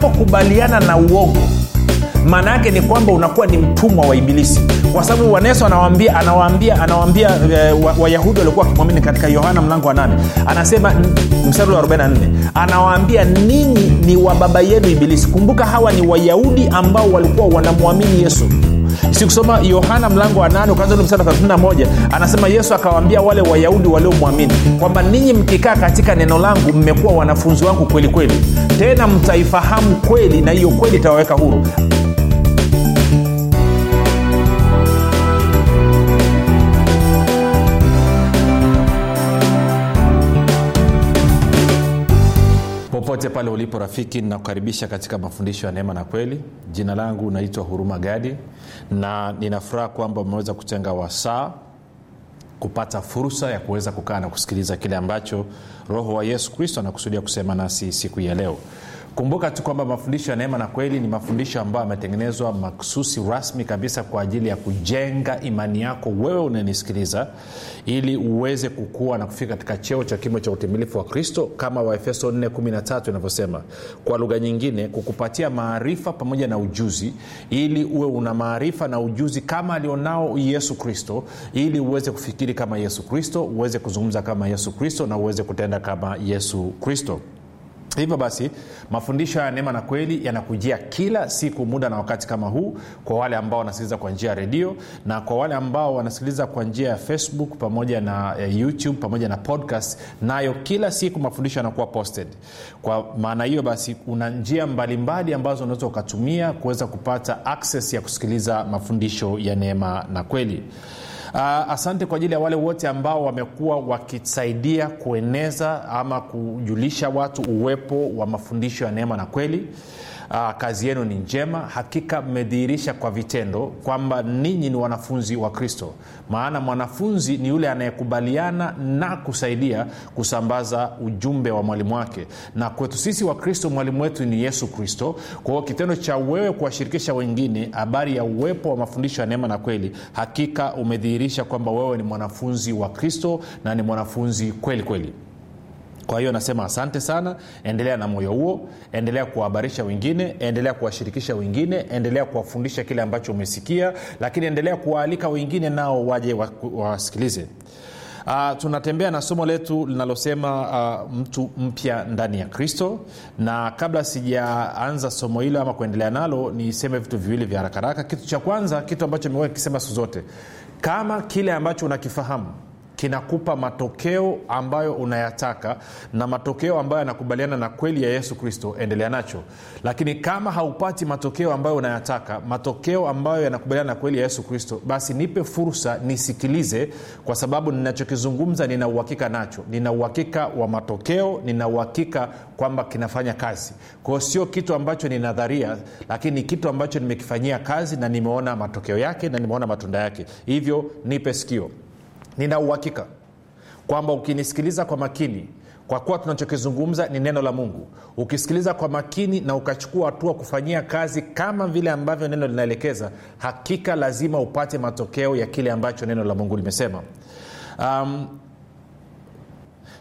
unapokubaliana na uongo maana yake ni kwamba unakuwa ni mtumwa wa ibilisi. Kwa sababu bwana yesu anawaambia anawaambia e, wayahudi waliokuwa wakimwamini katika yohana mlango wa 8 anasema mstari wa 44 anawaambia ninyi ni wa baba yenu ibilisi. Kumbuka hawa ni wayahudi ambao walikuwa wanamwamini yesu sikusoma yohana mlango wa 8 ukaanza mstari 31 anasema yesu akawaambia wale wayahudi waliomwamini kwamba ninyi mkikaa katika neno langu mmekuwa wanafunzi wangu kweli kweli. Tena mtaifahamu kweli na hiyo kweli itawaweka huru pale ulipo rafiki ninakukaribisha katika mafundisho ya neema na kweli. Jina langu naitwa huruma gadi na ninafuraha kwamba umeweza kutenga wasaa kupata fursa ya kuweza kukaa na kusikiliza kile ambacho roho wa yesu kristo anakusudia kusema nasi siku ya leo kumbuka tu kwamba mafundisho ya neema na kweli ni mafundisho ambayo yametengenezwa maksusi rasmi kabisa kwa ajili ya kujenga imani yako wewe unanisikiliza ili uweze kukua na kufika katika cheo cha kimo cha utimilifu wa kristo kama waefeso 413 inavyosema. Kwa lugha nyingine kukupatia maarifa pamoja na ujuzi ili uwe una maarifa na ujuzi kama alionao yesu kristo ili uweze kufikiri kama yesu kristo uweze kuzungumza kama yesu kristo na uweze kutenda kama yesu kristo hivyo basi mafundisho ya neema na kweli yanakujia kila siku muda na wakati kama huu kwa wale ambao wanasikiliza kwa njia ya redio na kwa wale ambao wanasikiliza kwa njia ya facebook pamoja na eh, youtube pamoja na podcast nayo kila siku mafundisho yanakuwa posted. Kwa maana hiyo basi kuna njia mbalimbali ambazo unaweza ukatumia kuweza kupata access ya kusikiliza mafundisho ya neema na kweli asante kwa ajili ya wale wote ambao wamekuwa wakisaidia kueneza ama kujulisha watu uwepo wa mafundisho ya neema na kweli uh, kazi yenu ni njema. Hakika mmedhihirisha kwa vitendo kwamba ninyi ni wanafunzi wa kristo. Maana mwanafunzi ni yule anayekubaliana na kusaidia kusambaza ujumbe wa mwalimu wake. Na kwetu sisi wa kristo mwalimu wetu ni yesu kristo. Kwa hiyo kitendo cha wewe kuwashirikisha wengine habari ya uwepo wa mafundisho ya neema na kweli hakika umedhihirisha kwamba wewe ni mwanafunzi wa kristo na ni mwanafunzi kweli kweli kwa hiyo nasema asante sana. Endelea na moyo huo. Endelea kuwahabarisha wengine. Endelea kuwashirikisha wengine. Endelea kuwafundisha kile ambacho umesikia. Lakini endelea kuwaalika wengine nao waje wasikilize. Uh, tunatembea na somo letu linalosema uh, mtu mpya ndani ya kristo. Na kabla sijaanza somo hilo ama kuendelea nalo niseme vitu viwili vya harakaraka kitu cha kwanza kitu ambacho imekuwa kikisema siku zote. Kama kile ambacho unakifahamu kinakupa matokeo ambayo unayataka na matokeo ambayo yanakubaliana na kweli ya yesu kristo endelea nacho. Lakini kama haupati matokeo ambayo unayataka matokeo ambayo yanakubaliana na kweli ya yesu kristo basi nipe fursa nisikilize kwa sababu ninachokizungumza nina uhakika nacho. Nina uhakika wa matokeo nina uhakika kwamba kinafanya kazi. Kwao sio kitu ambacho ni nadharia lakini ni kitu ambacho nimekifanyia kazi na nimeona matokeo yake na nimeona matunda yake. Hivyo nipe sikio nina uhakika kwamba ukinisikiliza kwa makini kwa kuwa tunachokizungumza ni neno la mungu ukisikiliza kwa makini na ukachukua hatua kufanyia kazi kama vile ambavyo neno linaelekeza hakika lazima upate matokeo ya kile ambacho neno la mungu limesema. Um,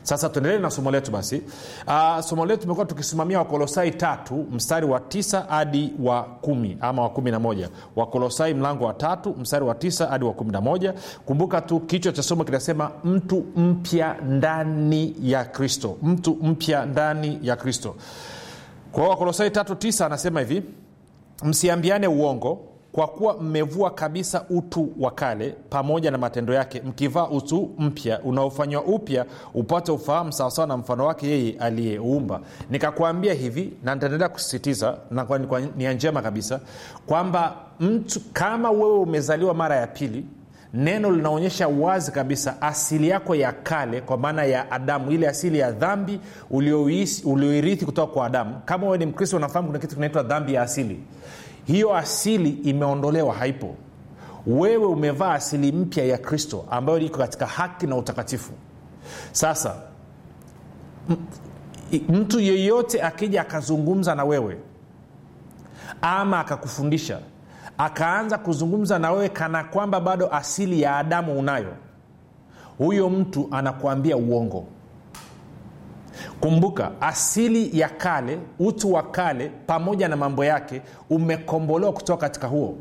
sasa tuendelee na somo letu basi. Uh, somo letu tumekuwa tukisimamia wakolosai tatu mstari wa tisa hadi wa kumi ama wa kumi na moja. Wakolosai mlango wa tatu mstari wa tisa hadi wa kumi na moja. Kumbuka tu kichwa cha somo kinasema mtu mpya ndani ya kristo. Mtu mpya ndani ya kristo. Kwa wakolosai tatu tisa anasema hivi msiambiane uongo kwa kuwa mmevua kabisa utu wa kale pamoja na matendo yake mkivaa utu mpya unaofanywa upya upate ufahamu sawasawa na mfano wake yeye aliyeumba. Nikakwambia hivi na nitaendelea kusisitiza na njema kabisa kwamba mtu kama wewe umezaliwa mara ya pili neno linaonyesha wazi kabisa asili yako ya kale kwa maana ya adamu ile asili ya dhambi ulioirithi kutoka kwa adamu. Kama wewe ni mkristo unafahamu kuna kitu kinaitwa dhambi ya asili hiyo asili imeondolewa haipo. Wewe umevaa asili mpya ya kristo ambayo iko katika haki na utakatifu. Sasa mtu yeyote akija akazungumza na wewe ama akakufundisha akaanza kuzungumza na wewe kana kwamba bado asili ya adamu unayo huyo mtu anakuambia uongo kumbuka asili ya kale utu wa kale pamoja na mambo yake umekombolewa kutoka katika huo.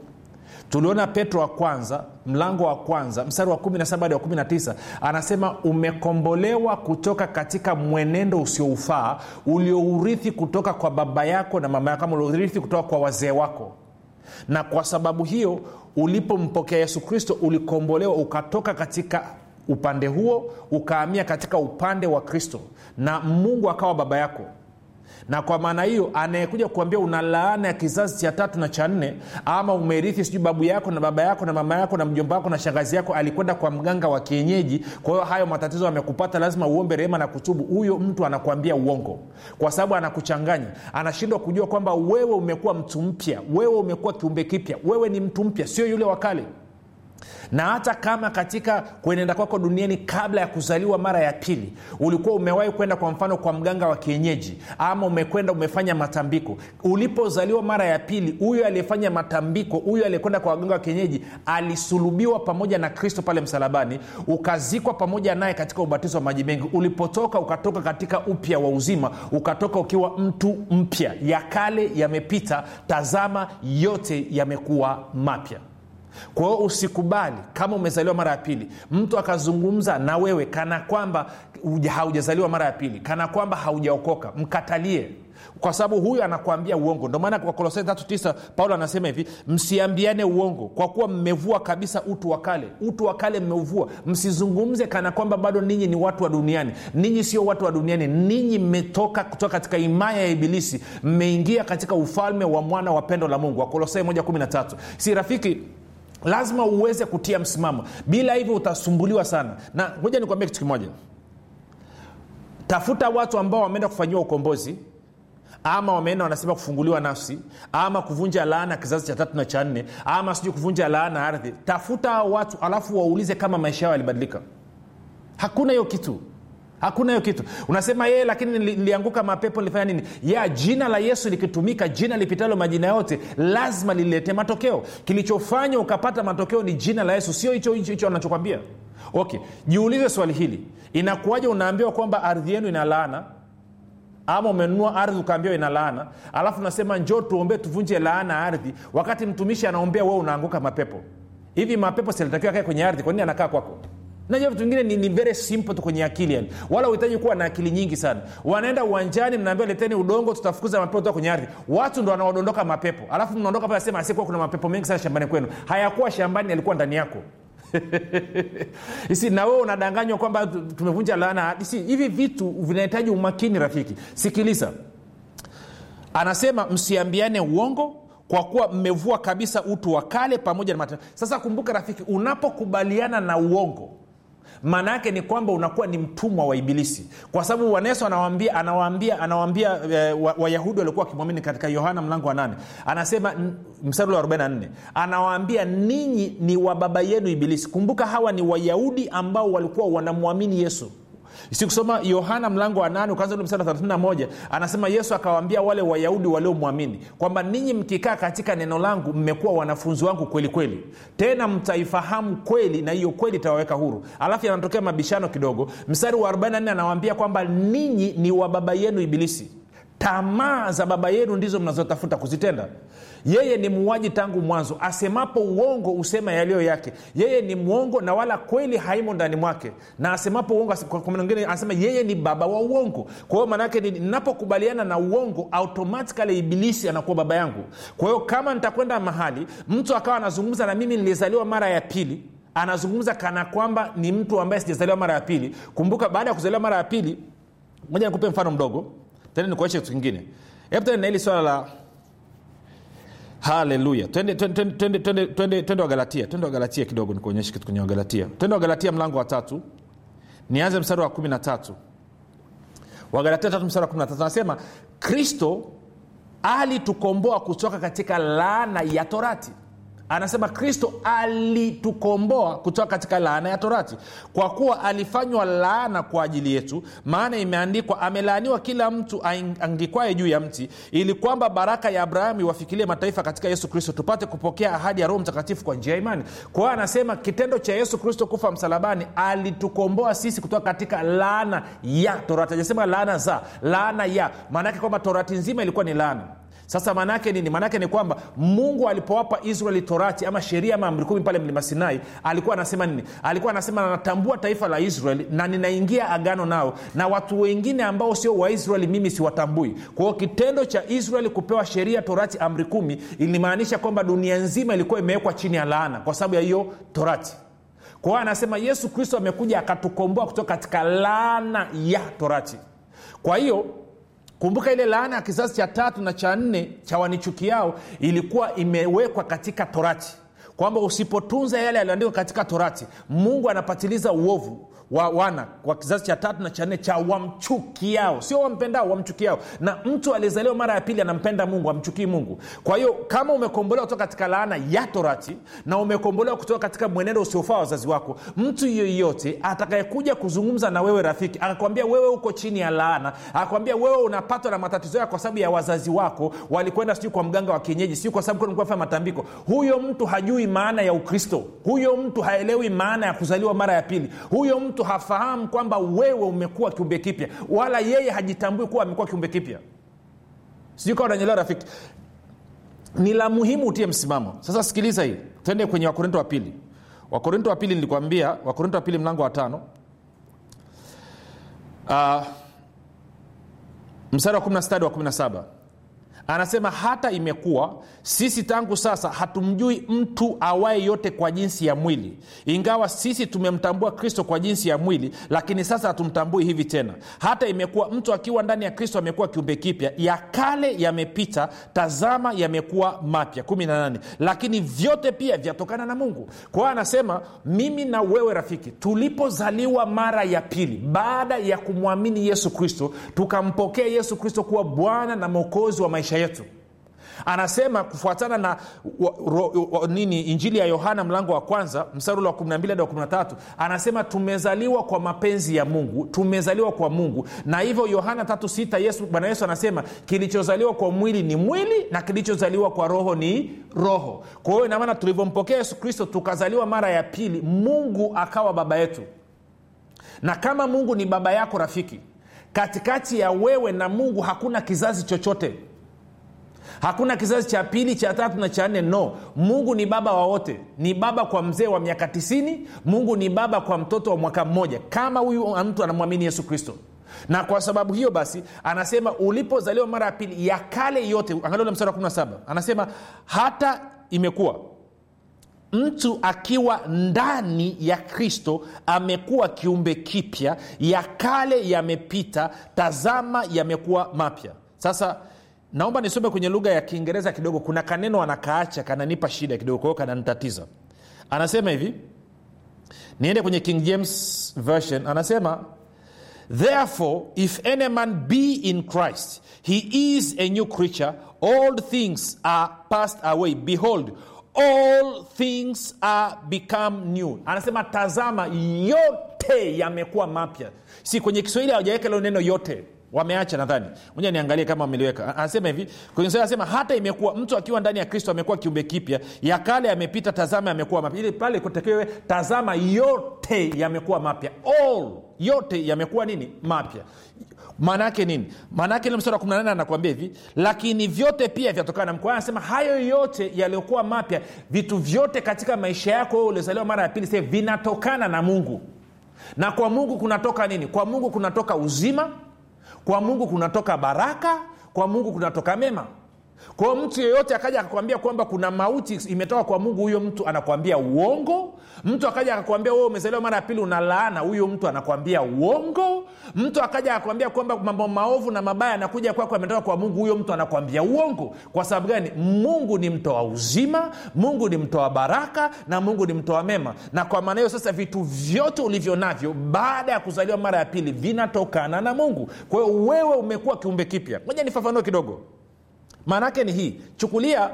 Tuliona petro wa kwanza mlango wa kwanza mstari wa 17 hadi wa 19 anasema umekombolewa kutoka katika mwenendo usioufaa uliourithi kutoka kwa baba yako na mama yako uliourithi kutoka kwa wazee wako. Na kwa sababu hiyo ulipompokea yesu kristo ulikombolewa ukatoka katika upande huo ukaamia katika upande wa kristo na mungu akawa baba yako. Na kwa maana hiyo anayekuja kuambia una laana ya kizazi cha tatu na cha nne ama umerithi sijui babu yako na baba yako na mama yako na mjomba wako na shangazi yako alikwenda kwa mganga wa kienyeji. Kwa hiyo hayo matatizo amekupata lazima uombe rehema na kutubu. Huyo mtu anakuambia uongo kwa sababu anakuchanganya. Anashindwa kujua kwamba wewe umekuwa mtu mpya wewe umekuwa kiumbe kipya wewe ni mtu mpya sio yule wa kale na hata kama katika kuenenda kwako duniani kabla ya kuzaliwa mara ya pili ulikuwa umewahi kwenda kwa mfano kwa mganga wa kienyeji ama umekwenda umefanya matambiko. Ulipozaliwa mara ya pili huyo aliyefanya matambiko huyo aliyekwenda kwa waganga wa kienyeji alisulubiwa pamoja na kristo pale msalabani ukazikwa pamoja naye katika ubatizo wa maji mengi. Ulipotoka ukatoka katika upya wa uzima ukatoka ukiwa mtu mpya. Ya kale yamepita tazama yote yamekuwa mapya kwa hiyo usikubali kama umezaliwa mara ya pili mtu akazungumza na wewe kana kwamba haujazaliwa mara ya pili kana kwamba haujaokoka mkatalie. Kwa sababu huyu anakuambia uongo. Ndio maana kwa kolosai 39 paulo anasema hivi msiambiane uongo kwa kuwa mmevua kabisa utu wa kale. Utu wa kale mmeuvua. Msizungumze kana kwamba bado ninyi ni watu wa duniani. Ninyi sio watu wa duniani. Ninyi mmetoka kutoka katika imaya ya ibilisi. Mmeingia katika ufalme wa mwana wa pendo la mungu. Wakolosai 113 si rafiki lazima uweze kutia msimamo. Bila hivyo utasumbuliwa sana. Na moja nikuambia kitu kimoja. Tafuta watu ambao wameenda kufanyiwa ukombozi ama wameenda wanasema kufunguliwa nafsi ama kuvunja laana kizazi cha tatu na cha nne ama sijui kuvunja laana ardhi. Tafuta watu alafu waulize kama maisha yao yalibadilika. Hakuna hiyo kitu hakuna hiyo kitu. Unasema yeye lakini nilianguka mapepo nilifanya nini? Ya jina la yesu likitumika jina lipitalo majina yote lazima lilete matokeo. Kilichofanya ukapata matokeo ni jina la yesu sio hicho hicho anachokwambia. Okay jiulize swali hili. Inakuwaja unaambiwa kwamba ardhi yenu ina laana? Ama umenunua ardhi ukaambiwa ina laana? Alafu nasema njoo tuombee tuvunje laana ardhi. Wakati mtumishi anaombea wewe unaanguka mapepo. Hivi mapepo silitakiwa kae kwenye ardhi? Kwa nini anakaa kwako najua vitu vingine ni, ni very simple tu kwenye akili yani. Wala uhitaji kuwa na akili nyingi sana. Wanaenda uwanjani mnaambia leteni udongo tutafukuza mapepo toka kwenye ardhi. Watu ndo wanaodondoka mapepo. Alafu mnaondoka pale sema asikuwa kuna mapepo mengi sana shambani kwenu. Hayakuwa shambani yalikuwa ndani yako. Isi na unadanganywa kwamba tumevunja laana. Isi hivi vitu vinahitaji umakini rafiki. Sikiliza. Anasema msiambiane uongo kwa kuwa mmevua kabisa utu wa kale pamoja na mata sasa kumbuka rafiki unapokubaliana na uongo maana yake ni kwamba unakuwa ni mtumwa wa ibilisi. Kwa sababu waneso anawaambia anawaambia anawaambia e, wayahudi waliokuwa wakimwamini katika yohana mlango wa nane. Anasema mstari wa 44 anawaambia ninyi ni wa baba yenu ibilisi. Kumbuka hawa ni wayahudi ambao walikuwa wanamwamini yesu sikusoma yohana mlango wa nane ukaanza ule msara 31 anasema yesu akawaambia wale wayahudi waliomwamini kwamba ninyi mkikaa katika neno langu mmekuwa wanafunzi wangu kweli kweli. Tena mtaifahamu kweli na hiyo kweli itawaweka huru. Alafu yanatokea mabishano kidogo. Mstari wa 44 anawaambia kwamba ninyi ni wa baba yenu ibilisi. Tamaa za baba yenu ndizo mnazotafuta kuzitenda yeye ni muuaji tangu mwanzo. Asemapo uongo usema yaliyo yake. Yeye ni mwongo na wala kweli haimo ndani mwake. Na asemapo uongo mwingine anasema yeye ni baba wa uongo. Kwa hiyo maanaake ninapokubaliana na uongo automatikali ibilisi anakuwa baba yangu. Kwa hiyo kama nitakwenda mahali mtu akawa anazungumza na mimi nilizaliwa mara ya pili anazungumza kana kwamba ni mtu ambaye sijazaliwa mara ya pili. Kumbuka baada ya kuzaliwa mara ya pili moja nikupe mfano mdogo tena nikuonyeshe kitu kingine. Hebu tena na hili swala la haleluya. Twende wagalatia twende wagalatia kidogo nikuonyeshe kitu kwenye wagalatia twende wagalatia mlango wa tatu. Nianze mstari wa kumi na tatu. Wagalatia tatu mstari wa kumi na tatu. Anasema kristo alitukomboa kutoka katika laana ya torati anasema kristo alitukomboa kutoka katika laana ya torati. Kwa kuwa alifanywa laana kwa ajili yetu maana imeandikwa amelaaniwa kila mtu angikwaye juu ya mti ili kwamba baraka ya abrahamu iwafikilie mataifa katika yesu kristo tupate kupokea ahadi ya roho mtakatifu kwa njia ya imani. Kwa hiyo anasema kitendo cha yesu kristo kufa msalabani alitukomboa sisi kutoka katika laana ya torati. Ajasema laana za laana ya. Maanaake kwamba torati nzima ilikuwa ni laana sasa maanaake nini? Maanaake ni kwamba mungu alipowapa israeli torati ama sheria ama amri kumi pale mlima sinai alikuwa anasema nini? Alikuwa anasema natambua taifa la israeli na ninaingia agano nao na watu wengine ambao sio waisraeli mimi siwatambui. Kwa kitendo cha israeli kupewa sheria torati amri kumi ilimaanisha kwamba dunia nzima ilikuwa imewekwa chini ya laana kwa sababu ya hiyo torati. Kwa anasema yesu kristo amekuja akatukomboa kutoka katika laana ya torati. Kwa hiyo kumbuka ile laana ya kizazi cha tatu na cha nne cha wanichukiao ilikuwa imewekwa katika torati. Kwamba usipotunza yale yaliyoandikwa katika torati mungu anapatiliza uovu wa wana wa kizazi cha tatu na cha nne cha wamchukiao. Sio wampendao wamchukiao. Na mtu aliyezaliwa mara ya pili anampenda mungu amchukii mungu. Kwa hiyo kama umekombolewa kutoka katika laana ya torati na umekombolewa kutoka katika mwenendo usiofaa wazazi wako mtu yeyote atakayekuja kuzungumza na wewe rafiki akakwambia wewe uko chini ya laana akakwambia wewe unapatwa na matatizo yao kwa sababu ya wazazi wako walikwenda sijui kwa mganga wa kienyeji sijui kwa sababu fanya matambiko huyo mtu hajui maana ya ukristo. Huyo mtu haelewi maana ya kuzaliwa mara ya pili. Huyo mtu hafahamu kwamba wewe umekuwa kiumbe kipya wala yeye hajitambui kuwa amekuwa kiumbe kipya. Sijui kawa unanyelewa rafiki. Ni la muhimu utie msimamo. Sasa sikiliza hii twende kwenye wakorinto wa pili. Wakorinto wa pili nilikwambia wakorinto wa pili mlango wa tano. Uh, mstari wa 16 wa 17 anasema hata imekuwa sisi tangu sasa hatumjui mtu awaye yote kwa jinsi ya mwili. Ingawa sisi tumemtambua kristo kwa jinsi ya mwili lakini sasa hatumtambui hivi tena. Hata imekuwa mtu akiwa ndani ya kristo amekuwa kiumbe kipya. Ya kale yamepita tazama yamekuwa mapya. 18 lakini vyote pia vyatokana na mungu. Kwa hiyo anasema mimi na wewe rafiki tulipozaliwa mara ya pili baada ya kumwamini yesu kristo tukampokea yesu kristo kuwa bwana na mwokozi wa maisha yetu. Anasema kufuatana na wa, ro, wa, nini injili ya yohana mlango wa kwanza mstari ule wa 12 hadi wa 13 anasema tumezaliwa kwa mapenzi ya mungu tumezaliwa kwa mungu. Na hivyo yohana 36 yesu bwana yesu anasema kilichozaliwa kwa mwili ni mwili na kilichozaliwa kwa roho ni roho. Kwa hiyo inamaana tulivyompokea yesu kristo tukazaliwa mara ya pili mungu akawa baba yetu. Na kama mungu ni baba yako rafiki katikati ya wewe na mungu hakuna kizazi chochote hakuna kizazi cha pili cha tatu na cha nne no. Mungu ni baba wa wote. Ni baba kwa mzee wa miaka tisini mungu ni baba kwa mtoto wa mwaka mmoja kama huyu mtu anamwamini yesu kristo. Na kwa sababu hiyo basi anasema ulipozaliwa mara ya pili ya kale yote angalia mstari wa 17 anasema hata imekuwa mtu akiwa ndani ya kristo amekuwa kiumbe kipya ya kale yamepita tazama yamekuwa mapya. Sasa naomba nisome kwenye lugha ya kiingereza kidogo. Kuna kaneno anakaacha kananipa shida kidogo kwao kananitatiza. Anasema hivi niende kwenye king james version. Anasema therefore if any man be in christ he is a new creature. All things are passed away. Behold all things are become new. Anasema tazama yote yamekuwa mapya. Si kwenye kiswahili hawajaweka leo neno yote wameacha nadhani. Moja niangalie kama wameliweka. Anasema hivi anasema hata imekuwa mtu akiwa ndani ya kristo amekuwa kiumbe kipya ya kale yamepita tazama yamekuwa mapya. Ili pale kutakiwe tazama yote yamekuwa mapya. All yote yamekuwa nini? Mapya. Maanaake nini? Maanaake ile mstari wa 18 anakuambia hivi lakini vyote pia vyatokana na mkuu anasema hayo yote yaliyokuwa mapya vitu vyote katika maisha yako wewe uliozaliwa mara ya pili se vinatokana na mungu. Na kwa mungu kunatoka nini? Kwa mungu kunatoka uzima kwa mungu kunatoka baraka kwa mungu kunatoka mema kwao mtu yeyote akaja akakwambia kwamba kuna mauti imetoka kwa mungu huyo mtu anakwambia uongo. Mtu akaja akakwambia wewe umezaliwa mara ya pili una laana huyo mtu anakwambia uongo. Mtu akaja akakwambia kwamba mambo maovu na mabaya anakuja kwako ametoka kwa mungu huyo mtu anakwambia uongo. Kwa sababu gani? Mungu ni mtoa uzima mungu ni mtoa baraka na mungu ni mtoa mema. Na kwa maana hiyo sasa vitu vyote ulivyo navyo baada ya kuzaliwa mara ya pili vinatokana na mungu. Kwa hiyo wewe umekuwa kiumbe kipya. Moja nifafanue kidogo maana yake ni hii. Chukulia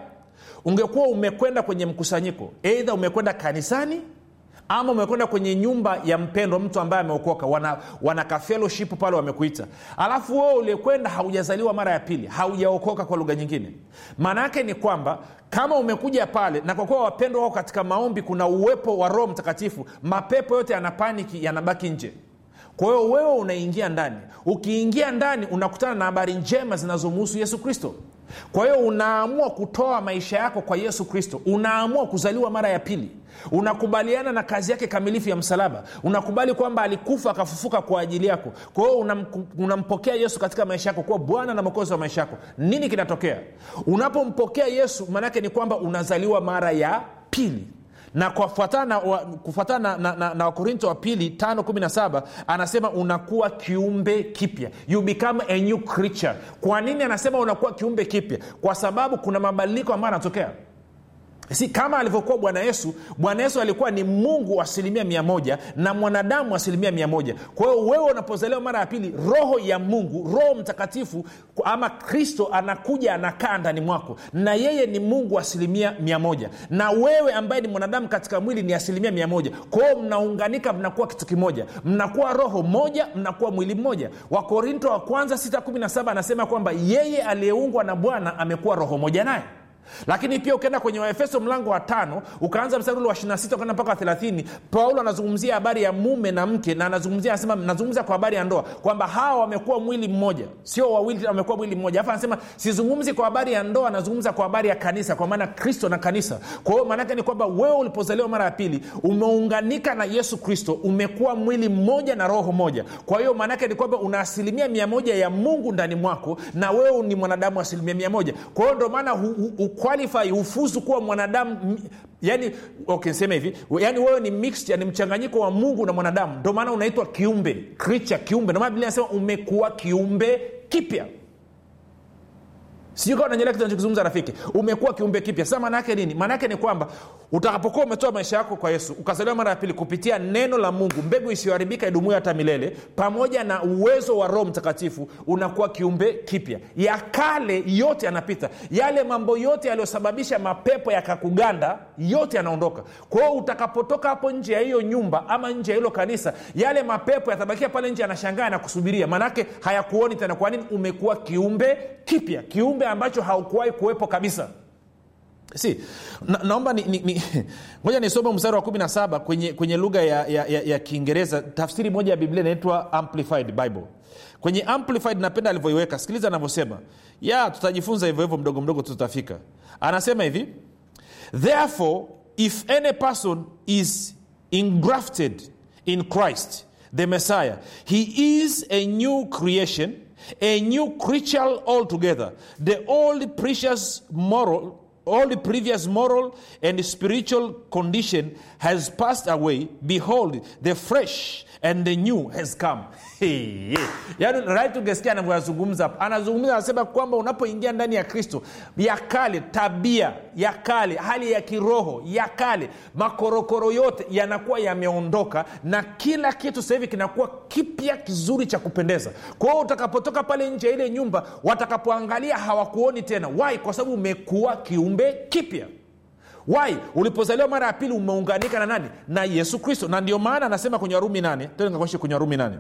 ungekuwa umekwenda kwenye mkusanyiko eidha umekwenda kanisani ama umekwenda kwenye nyumba ya mpendwa mtu ambaye ameokoka. Wana, wana pale wamekuita. Alafu wewe ulikwenda haujazaliwa mara ya pili haujaokoka kwa lugha nyingine. Maana yake ni kwamba kama umekuja pale na kwa kuwa wapendwa wao katika maombi kuna uwepo wa roho mtakatifu mapepo yote yana yanabaki nje. Kwa hiyo wewe unaingia ndani. Ukiingia ndani unakutana na habari njema zinazomuhusu yesu kristo kwa hiyo unaamua kutoa maisha yako kwa yesu kristo. Unaamua kuzaliwa mara ya pili. Unakubaliana na kazi yake kamilifu ya msalaba. Unakubali kwamba alikufa akafufuka kwa ajili yako. Kwa hiyo unam, unampokea yesu katika maisha yako kuwa bwana na mokozi wa maisha yako. Nini kinatokea? Unapompokea yesu maanaake ni kwamba unazaliwa mara ya pili na kufuatana na, na, na, na wakorinto wa pili 517 anasema unakuwa kiumbe kipya. You become a new creature. Kwa nini anasema unakuwa kiumbe kipya? Kwa sababu kuna mabadiliko ambayo anatokea si kama alivyokuwa bwana yesu bwana yesu alikuwa ni mungu asilimia mia moja na mwanadamu asilimia mia moja. Kwa hiyo wewe unapozaliwa mara ya pili roho ya mungu roho mtakatifu ama kristo anakuja anakaa ndani mwako na yeye ni mungu asilimia mia moja. Na wewe ambaye ni mwanadamu katika mwili ni asilimia mia moja. Kwa mnaunganika mnakuwa kitu kimoja. Mnakuwa roho moja mnakuwa mwili mmoja. Wakorinto wa kwanza 617 anasema kwamba yeye aliyeungwa na bwana amekuwa roho moja naye lakini pia ukienda kwenye waefeso mlango wa tano ukaanza mstari ule wa 26 ukaenda mpaka wa 30 paulo anazungumzia habari ya mume na mke na anazungumzia anasema nazungumza kwa habari ya ndoa kwamba hawa wamekuwa mwili mmoja. Sio wawili wamekuwa mwili mmoja. Alafu anasema sizungumzi kwa habari ya ndoa anazungumza kwa habari ya kanisa kwa maana kristo na kanisa. Kwa hiyo maanaake ni kwamba wewe ulipozaliwa mara ya pili umeunganika na yesu kristo umekuwa mwili mmoja na roho moja. Kwa hiyo maanaake ni kwamba una asilimia mia moja ya mungu ndani mwako na wewe ni mwanadamu asilimia mia moja. Kwa hiyo ndio maana qualify hufuzu kuwa mwanadamu yani okay, hivi yani wewe ni mixture ni mchanganyiko wa mungu na mwanadamu. Ndio maana unaitwa kiumbe creature kiumbe. Ndio maana biblia inasema umekuwa kiumbe kipya sijui kawa nanyelea kitu rafiki. Umekuwa kiumbe kipya. Sasa maana nini? Maana ni kwamba utakapokuwa umetoa maisha yako kwa yesu ukazaliwa mara ya pili kupitia neno la mungu mbegu isiyoharibika idumuyo hata milele pamoja na uwezo wa roho mtakatifu unakuwa kiumbe kipya. Ya kale yote yanapita. Yale mambo yote yaliyosababisha mapepo yakakuganda yote yanaondoka. Kwao utakapotoka hapo nje ya hiyo nyumba ama nje ya hilo kanisa yale mapepo yatabakia pale nje yanashangaa yanakusubiria maanake hayakuoni tena. Kwa nini? Umekuwa kiumbe kipya. Kiumbe ambacho haukuwahi kuwepo kabisa. Si na, naomba ni, ni, ni, nisome mstari wa 17 kwenye, kwenye lugha ya, ya, ya, ya kiingereza. Tafsiri moja ya biblia inaitwa amplified bible. Kwenye amplified napenda alivyoiweka. Sikiliza anavyosema. Ya tutajifunza hivyo hivyo mdogo mdogo tutafika. Anasema hivi therefore if any person is ingrafted in christ the messiah he is a new creation a new creature altogether. The old precious moral all the previous moral and spiritual condition has passed away. Behold the fresh and the new has come. Hey, yeah. yaani right ungesikia anavyoyazungumza hapa. Anazungumza anasema kwamba unapoingia ndani ya kristo ya kale tabia ya kale hali ya kiroho ya kale makorokoro yote yanakuwa yameondoka na kila kitu sasa hivi kinakuwa kipya kizuri cha kupendeza. Kwa hiyo utakapotoka pale nje ya ile nyumba watakapoangalia hawakuoni tena. Wai kwa sababu umekuwa kiumbe kipya wai ulipozaliwa mara ya pili umeunganika na nani? Na yesu kristo. Na ndio maana anasema kwenye warumi nane tengakoshi kwenye warumi nane.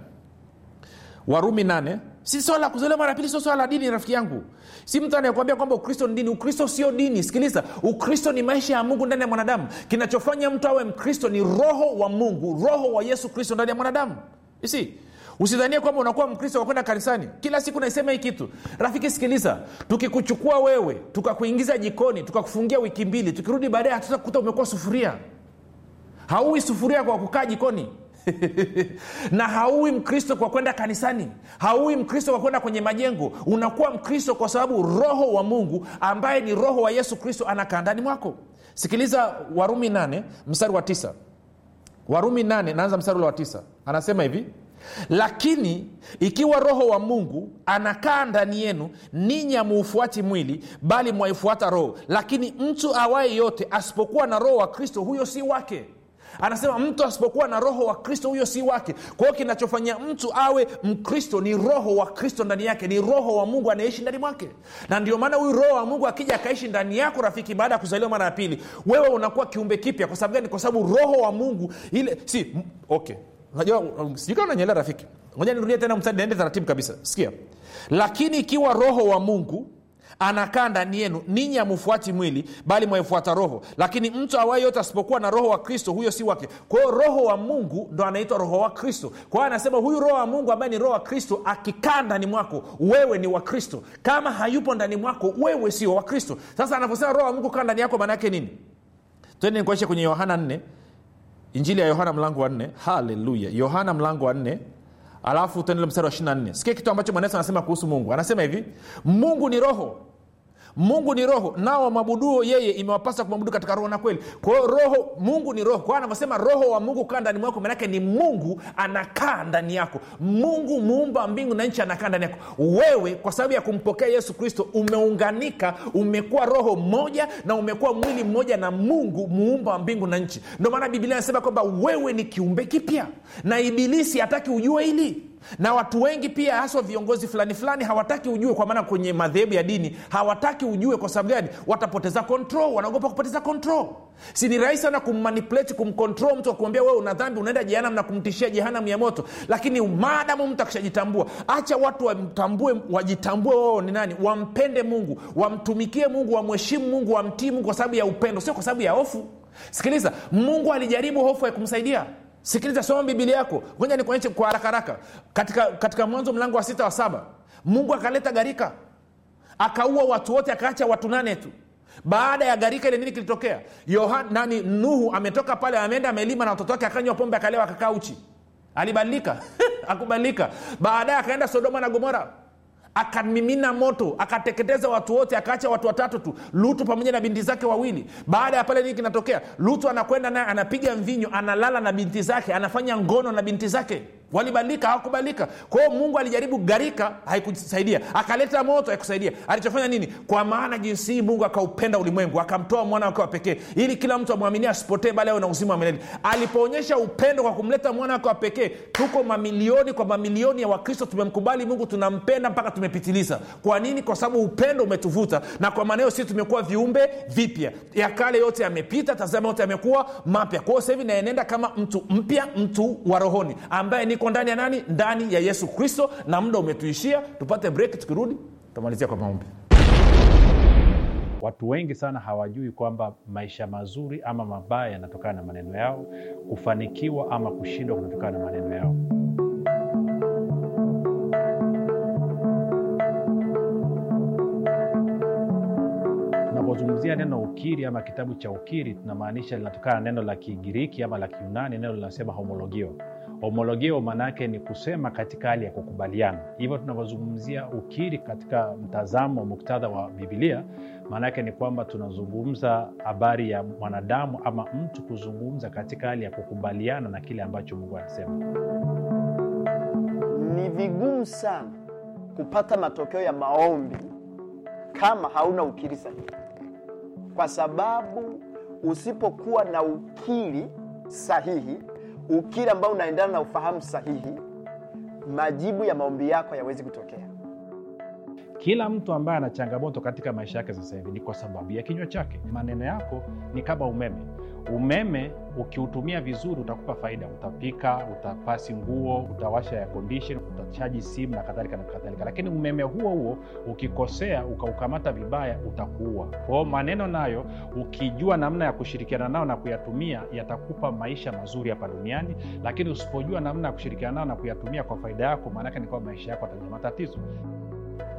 Warumi nane. Si swala la kuzaliwa mara pili sio swala la dini rafiki yangu. Si mtu anayekwambia kwamba ukristo ni dini. Ukristo sio dini. Sikiliza. Ukristo ni maisha ya mungu ndani ya mwanadamu. Kinachofanya mtu awe mkristo ni roho wa mungu roho wa yesu kristo ndani ya mwanadamu. Isi usidhanie kwamba unakuwa mkristo kwa kwenda kanisani. Kila siku naisema hii kitu. Rafiki sikiliza. Tukikuchukua wewe tukakuingiza jikoni tukakufungia wiki mbili tukirudi baadaye hatutakuta umekuwa sufuria. Hauwi sufuria kwa kukaa jikoni. Na hauwi mkristo kwa kwenda kanisani. Hauwi mkristo kwa kwenda kwenye majengo. Unakuwa mkristo kwa sababu roho wa mungu ambaye ni roho wa yesu kristo anakaa ndani mwako. Sikiliza warumi 8 mstari wa 9 warumi 8 naanza mstari wa 9 anasema hivi lakini ikiwa roho wa mungu anakaa ndani yenu ninyi amuufuati mwili bali mwaifuata roho. Lakini mtu awaye yote asipokuwa na roho wa kristo huyo si wake. Anasema mtu asipokuwa na roho wa kristo huyo si wake. Kwa hiyo kinachofanya mtu awe mkristo ni roho wa kristo ndani yake ni roho wa mungu anayeishi ndani mwake. Na ndio maana huyu roho wa mungu akija akaishi ndani yako rafiki baada ya kuzaliwa mara ya pili wewe unakuwa kiumbe kipya. Kwa sababu gani? Kwa sababu roho wa mungu ile si okay unajua um, sijui kama unanyelea rafiki. Ngoja nirudie tena mstari niende taratibu kabisa. Sikia. Lakini ikiwa roho wa mungu anakaa ndani yenu ninyi amfuati mwili bali mwaifuata roho. Lakini mtu awaye yote asipokuwa na roho wa kristo huyo si wake. Kwa roho wa mungu ndo anaitwa roho wa kristo. Kwa anasema huyu roho wa mungu ambaye ni roho wa kristo akikaa ndani mwako wewe ni wa kristo. Kama hayupo ndani mwako wewe sio wa kristo. Sasa anavyosema roho wa mungu kaa ndani yako maana yake nini? Twende nikuaishe kwenye yohana 4 injili ya yohana mlango wa nne. Haleluya. Yohana mlango wa nne. Alafu tuendele mstari wa 24 sikia kitu ambacho mwaneso anasema kuhusu mungu. Anasema hivi mungu ni roho mungu ni roho nao wamwabuduo yeye imewapasa kumwabudu katika roho na kweli. Kwa hiyo roho mungu ni roho. Kwa anavyosema roho wa mungu kaa ndani mwako manake ni mungu anakaa ndani yako. Mungu muumba mbingu na nchi anakaa ndani yako. Wewe kwa sababu ya kumpokea yesu kristo umeunganika umekuwa roho mmoja na umekuwa mwili mmoja na mungu muumba wa mbingu na nchi. Ndio maana biblia anasema kwamba wewe ni kiumbe kipya na ibilisi hataki ujue hili na watu wengi pia haswa viongozi fulani fulani hawataki ujue kwa maana kwenye madhehebu ya dini hawataki ujue kwa sababu gani watapoteza control wanaogopa kupoteza control. Si ni rahisi sana kummanipulate kumcontrol mtu akuambia wewe una dhambi unaenda jehanam na kumtishia jehanam ya moto. Lakini maadamu mtu akishajitambua acha watu wamtambue wajitambue wao ni nani. Wampende mungu wamtumikie mungu wamheshimu mungu wamtii mungu kwa sababu ya upendo sio kwa sababu ya hofu. Sikiliza mungu alijaribu hofu ya kumsaidia sikiliza soma biblia yako. Ngoja nikuonyeshe kwa haraka haraka. Katika, katika mwanzo mlango wa sita wa saba mungu akaleta gharika. Akaua watu wote akaacha watu nane tu. Baada ya gharika ile nini kilitokea? Nani? Nuhu ametoka pale ameenda amelima na watoto wake akanywa pombe akalewa akakaa uchi. Alibadilika. Akubadilika baadaye akaenda sodoma na gomora akamimina moto akateketeza watu wote akaacha watu watatu tu lutu pamoja na binti zake wawili. Baada ya pale nini kinatokea? Lutu anakwenda naye anapiga mvinyo analala na binti zake anafanya ngono na binti zake walibadilika hawakubadilika kwa hiyo mungu alijaribu gharika haikusaidia. Akaleta moto haikusaidia. Alichofanya nini? Kwa maana jinsi hii mungu akaupenda ulimwengu akamtoa mwana wake wa pekee ili kila mtu amwaminie asipotee bali awe na uzima wa milele. Alipoonyesha upendo kwa kumleta mwana wake wa pekee tuko mamilioni kwa mamilioni ya wakristo tumemkubali mungu tunampenda mpaka tumepitiliza. Kwa nini? Kwa sababu upendo umetuvuta na kwa maana hiyo sisi tumekuwa viumbe vipya. Ya kale yote yamepita tazama yote yamekuwa mapya. Kwa hiyo naenenda kama mtu mpya mtu wa rohoni ambaye niko ndani ya nani? Ndani ya yesu kristo na muda umetuishia tupate break tukirudi tutamalizia kwa maombi. Watu wengi sana hawajui kwamba maisha mazuri ama mabaya yanatokana na maneno yao kufanikiwa ama kushindwa kunatokana na maneno yao. Tunapozungumzia neno ukiri ama kitabu cha ukiri tunamaanisha linatokana na neno la kigiriki ama la kiunani neno linasema homologio homologio maana ni kusema katika hali ya kukubaliana. Hivyo tunavyozungumzia ukiri katika mtazamo muktadha wa bibilia maana ni kwamba tunazungumza habari ya mwanadamu ama mtu kuzungumza katika hali ya kukubaliana na kile ambacho mungu anasema. Ni vigumu sana kupata matokeo ya maombi kama hauna ukiri sahihi, kwa sababu usipokuwa na ukiri sahihi, ukiri ambao unaendana na ufahamu sahihi, majibu ya maombi yako hayawezi kutokea. Kila mtu ambaye ana changamoto katika maisha yake sasa hivi ni kwa sababu ya kinywa chake. Maneno yako ni kama umeme. Umeme ukiutumia vizuri utakupa faida. Utapika utapasi nguo utawasha ya condition utachaji simu na kadhalika na kadhalika. Lakini umeme huo huo ukikosea ukaukamata vibaya utakuua. Kwao maneno nayo ukijua namna ya kushirikiana nao na kuyatumia yatakupa maisha mazuri hapa duniani. Lakini usipojua namna ya kushirikiana nao na kuyatumia kwa faida yako maanake ni kwamba maisha yako ataja matatizo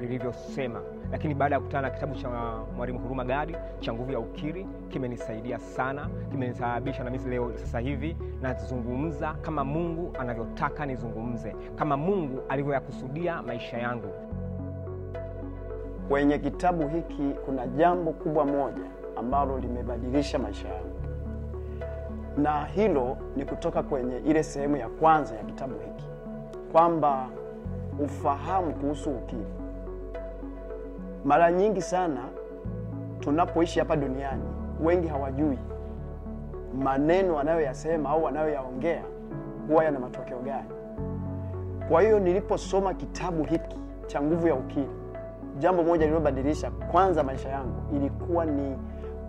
lilivyosema lakini baada ya kukutana na kitabu cha mwalimu huruma gadi cha nguvu ya ukiri kimenisaidia sana kimenisababisha na mimi leo sasa hivi nazungumza kama mungu anavyotaka nizungumze kama mungu alivyoyakusudia maisha yangu. Kwenye kitabu hiki kuna jambo kubwa moja ambalo limebadilisha maisha yangu, na hilo ni kutoka kwenye ile sehemu ya kwanza ya kitabu hiki, kwamba ufahamu kuhusu ukiri. Mara nyingi sana tunapoishi hapa duniani, wengi hawajui maneno wanayoyasema au wanayoyaongea huwa yana matokeo gani. Kwa hiyo niliposoma kitabu hiki cha Nguvu ya ukili jambo moja lililobadilisha kwanza maisha yangu ilikuwa ni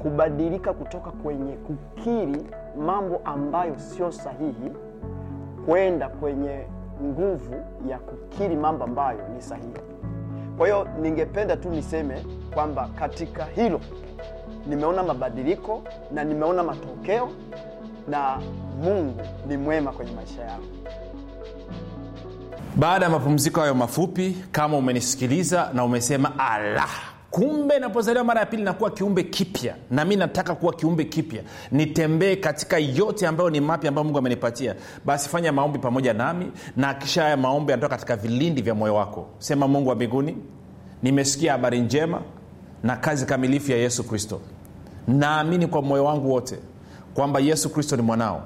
kubadilika kutoka kwenye kukiri mambo ambayo sio sahihi kwenda kwenye nguvu ya kukiri mambo ambayo ni sahihi. Kwa hiyo ningependa tu niseme kwamba katika hilo nimeona mabadiliko na nimeona matokeo, na Mungu ni mwema kwenye maisha yangu. baada ya mapumziko hayo mafupi kama umenisikiliza na umesema ala kumbe napozaliwa mara ya pili nakuwa kiumbe kipya. Na mi nataka kuwa kiumbe kipya. Nitembee katika yote ambayo ni mapya ambayo mungu amenipatia. Basi fanya maombi pamoja nami. Na akisha haya maombi yanatoka katika vilindi vya moyo wako. Sema mungu wa mbinguni nimesikia habari njema na kazi kamilifu ya yesu kristo. Naamini kwa moyo wangu wote kwamba yesu kristo ni mwanao.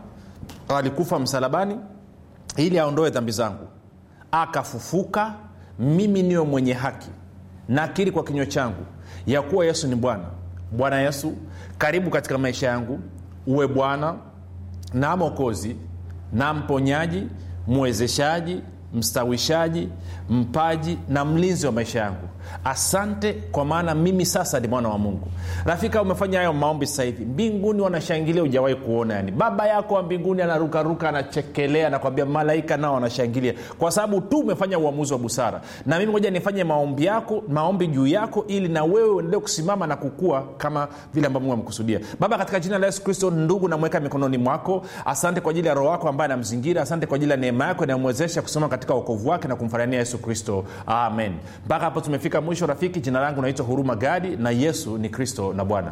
Alikufa msalabani ili aondoe dhambi zangu. Akafufuka mimi niwe mwenye haki nakiri kwa kinywa changu ya kuwa yesu ni bwana. Bwana yesu karibu katika maisha yangu. Uwe bwana na mokozi na mponyaji mwezeshaji mstawishaji mpaji na mlinzi wa maisha yangu. Asante kwa maana mimi sasa ni mwana wa mungu. Rafika umefanya hayo maombi hivi? Mbinguni wanashangilia ujawahi kuona. Yani baba yako wa mbinguni anarukaruka anachekelea anakwambia malaika nao wanashangilia. Kwa sababu tu umefanya uamuzi wa busara. Na mimi moja nifanye maombi yako maombi juu yako ili na wewe uendelee kusimama na kukua kama vile ambavyo mungu amekusudia. Baba katika jina la yesu kristo ndugu namweka mikononi mwako. Asante kwa ajili ya roho wako ambaye anamzingira. Asante kwa ajili ya neema yako inayomwezesha kusimama uokovu wake na kumfanania yesu kristo. Amen. Mpaka hapo tumefika mwisho rafiki. Jina langu naitwa huruma gadi na yesu ni kristo na bwana